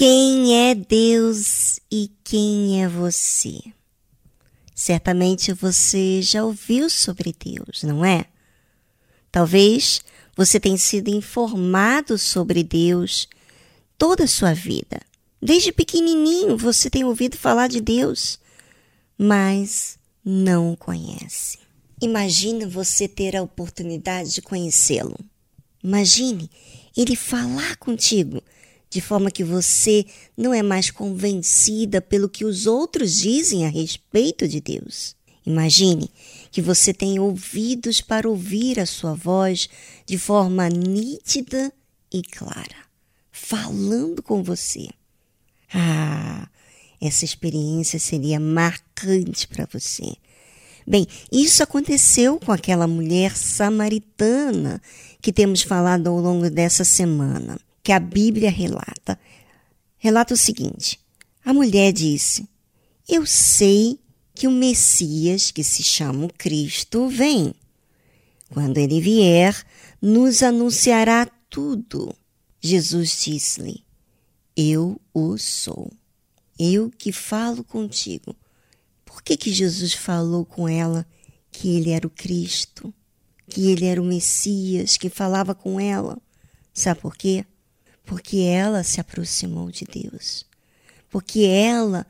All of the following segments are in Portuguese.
Quem é Deus e quem é você? Certamente você já ouviu sobre Deus, não é? Talvez você tenha sido informado sobre Deus toda a sua vida. Desde pequenininho você tem ouvido falar de Deus, mas não o conhece. Imagine você ter a oportunidade de conhecê-lo. Imagine ele falar contigo de forma que você não é mais convencida pelo que os outros dizem a respeito de Deus. Imagine que você tem ouvidos para ouvir a sua voz de forma nítida e clara, falando com você. Ah, essa experiência seria marcante para você. Bem, isso aconteceu com aquela mulher samaritana que temos falado ao longo dessa semana que a Bíblia relata. Relata o seguinte: a mulher disse: Eu sei que o Messias, que se chama Cristo, vem. Quando ele vier, nos anunciará tudo. Jesus disse-lhe: Eu o sou. Eu que falo contigo. Por que, que Jesus falou com ela que ele era o Cristo? Que ele era o Messias que falava com ela? Sabe por quê? Porque ela se aproximou de Deus, porque ela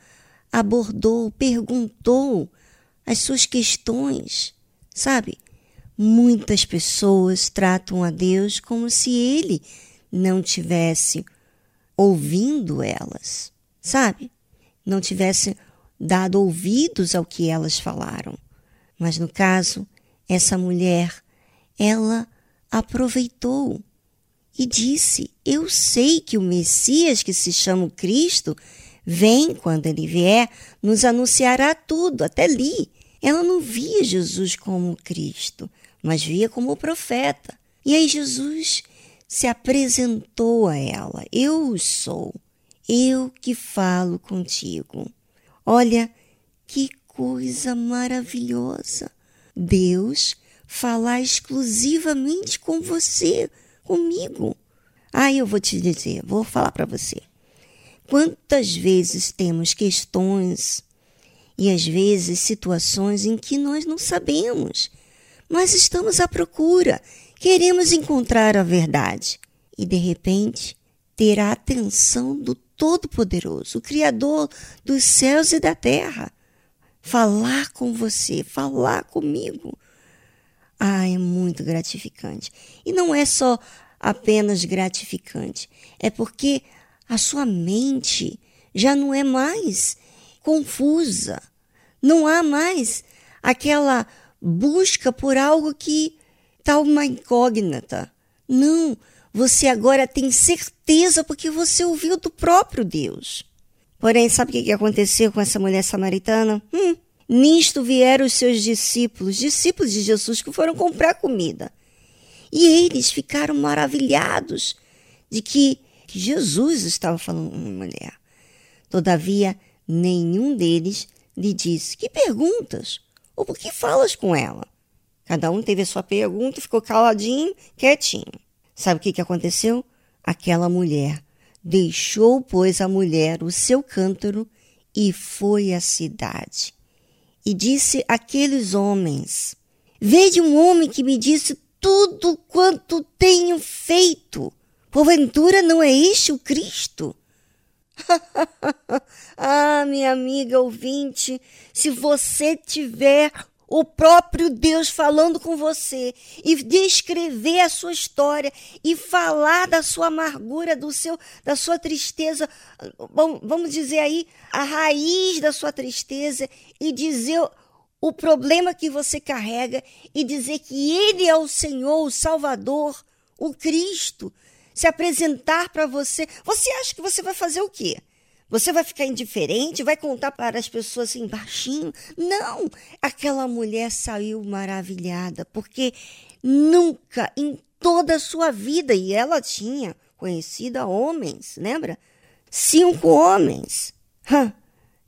abordou, perguntou as suas questões, sabe? Muitas pessoas tratam a Deus como se ele não tivesse ouvindo elas, sabe? Não tivesse dado ouvidos ao que elas falaram. Mas no caso, essa mulher, ela aproveitou e disse: Eu sei que o Messias, que se chama Cristo, vem quando ele vier, nos anunciará tudo. Até li. Ela não via Jesus como Cristo, mas via como profeta. E aí Jesus se apresentou a ela: Eu sou, eu que falo contigo. Olha que coisa maravilhosa! Deus falar exclusivamente com você comigo. Aí eu vou te dizer, vou falar para você. Quantas vezes temos questões e às vezes situações em que nós não sabemos, mas estamos à procura, queremos encontrar a verdade e de repente ter a atenção do Todo-Poderoso, o Criador dos céus e da terra, falar com você, falar comigo. Ah, é muito gratificante. E não é só apenas gratificante, é porque a sua mente já não é mais confusa. Não há mais aquela busca por algo que está uma incógnita. Não, você agora tem certeza porque você ouviu do próprio Deus. Porém, sabe o que aconteceu com essa mulher samaritana? Hum, Nisto vieram os seus discípulos, discípulos de Jesus, que foram comprar comida. E eles ficaram maravilhados de que Jesus estava falando com uma mulher. Todavia, nenhum deles lhe disse: Que perguntas? Ou por que falas com ela? Cada um teve a sua pergunta ficou caladinho, quietinho. Sabe o que, que aconteceu? Aquela mulher deixou, pois, a mulher o seu cântaro e foi à cidade e disse àqueles homens: Vede um homem que me disse tudo quanto tenho feito. Porventura não é este o Cristo? ah, minha amiga ouvinte, se você tiver o próprio Deus falando com você e descrever a sua história e falar da sua amargura, do seu, da sua tristeza, vamos dizer aí, a raiz da sua tristeza e dizer o problema que você carrega e dizer que ele é o Senhor, o Salvador, o Cristo, se apresentar para você, você acha que você vai fazer o quê? Você vai ficar indiferente, vai contar para as pessoas assim baixinho? Não! Aquela mulher saiu maravilhada, porque nunca em toda a sua vida, e ela tinha conhecido homens, lembra? Cinco homens. Hã?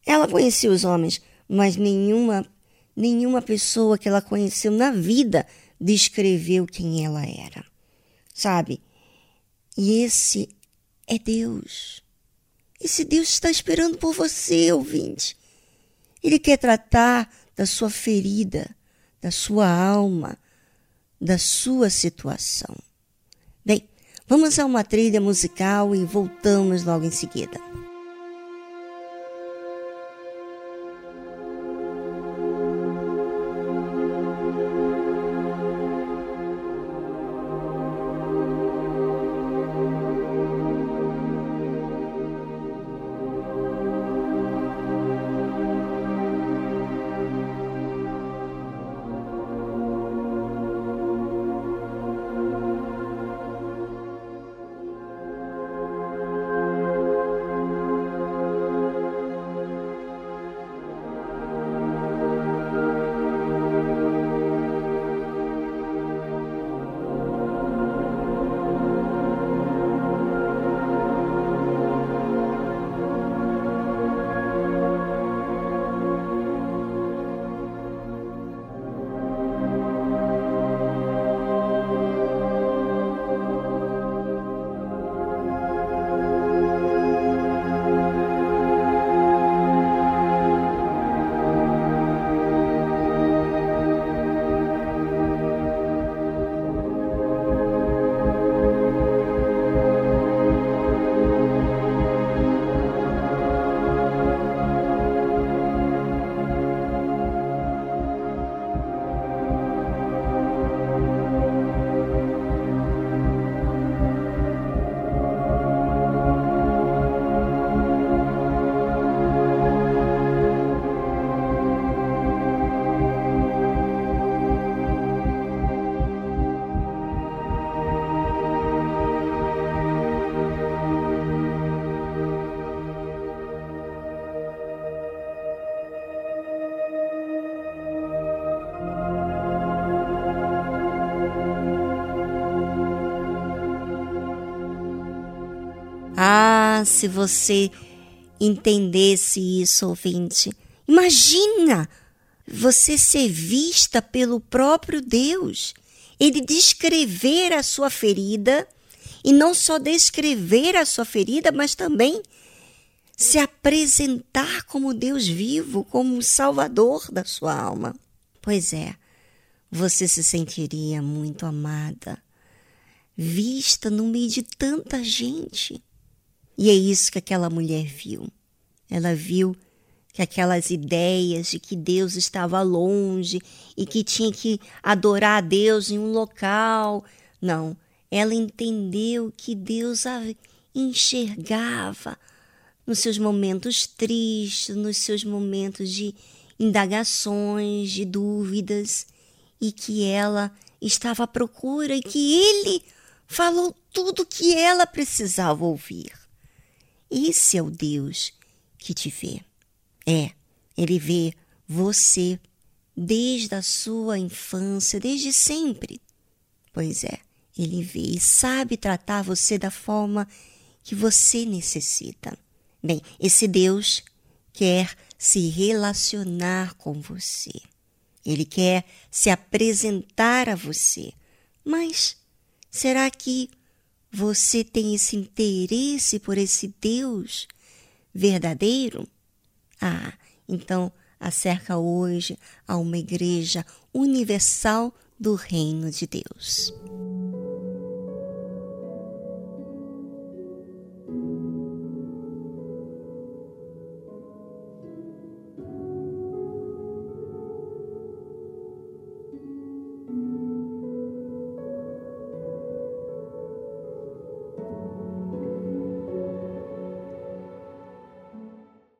Ela conhecia os homens, mas nenhuma, nenhuma pessoa que ela conheceu na vida descreveu quem ela era. Sabe? E esse é Deus. Esse Deus está esperando por você, ouvinte. Ele quer tratar da sua ferida, da sua alma, da sua situação. Bem, vamos a uma trilha musical e voltamos logo em seguida. Se você entendesse isso, ouvinte. Imagina você ser vista pelo próprio Deus. Ele descrever a sua ferida e não só descrever a sua ferida, mas também se apresentar como Deus vivo, como o Salvador da sua alma. Pois é, você se sentiria muito amada, vista no meio de tanta gente. E é isso que aquela mulher viu. Ela viu que aquelas ideias de que Deus estava longe e que tinha que adorar a Deus em um local. Não, ela entendeu que Deus a enxergava nos seus momentos tristes, nos seus momentos de indagações, de dúvidas, e que ela estava à procura e que ele falou tudo o que ela precisava ouvir. Esse é o Deus que te vê. É, ele vê você desde a sua infância, desde sempre. Pois é, ele vê e sabe tratar você da forma que você necessita. Bem, esse Deus quer se relacionar com você. Ele quer se apresentar a você. Mas será que você tem esse interesse por esse Deus verdadeiro? Ah, então acerca hoje a uma igreja universal do reino de Deus.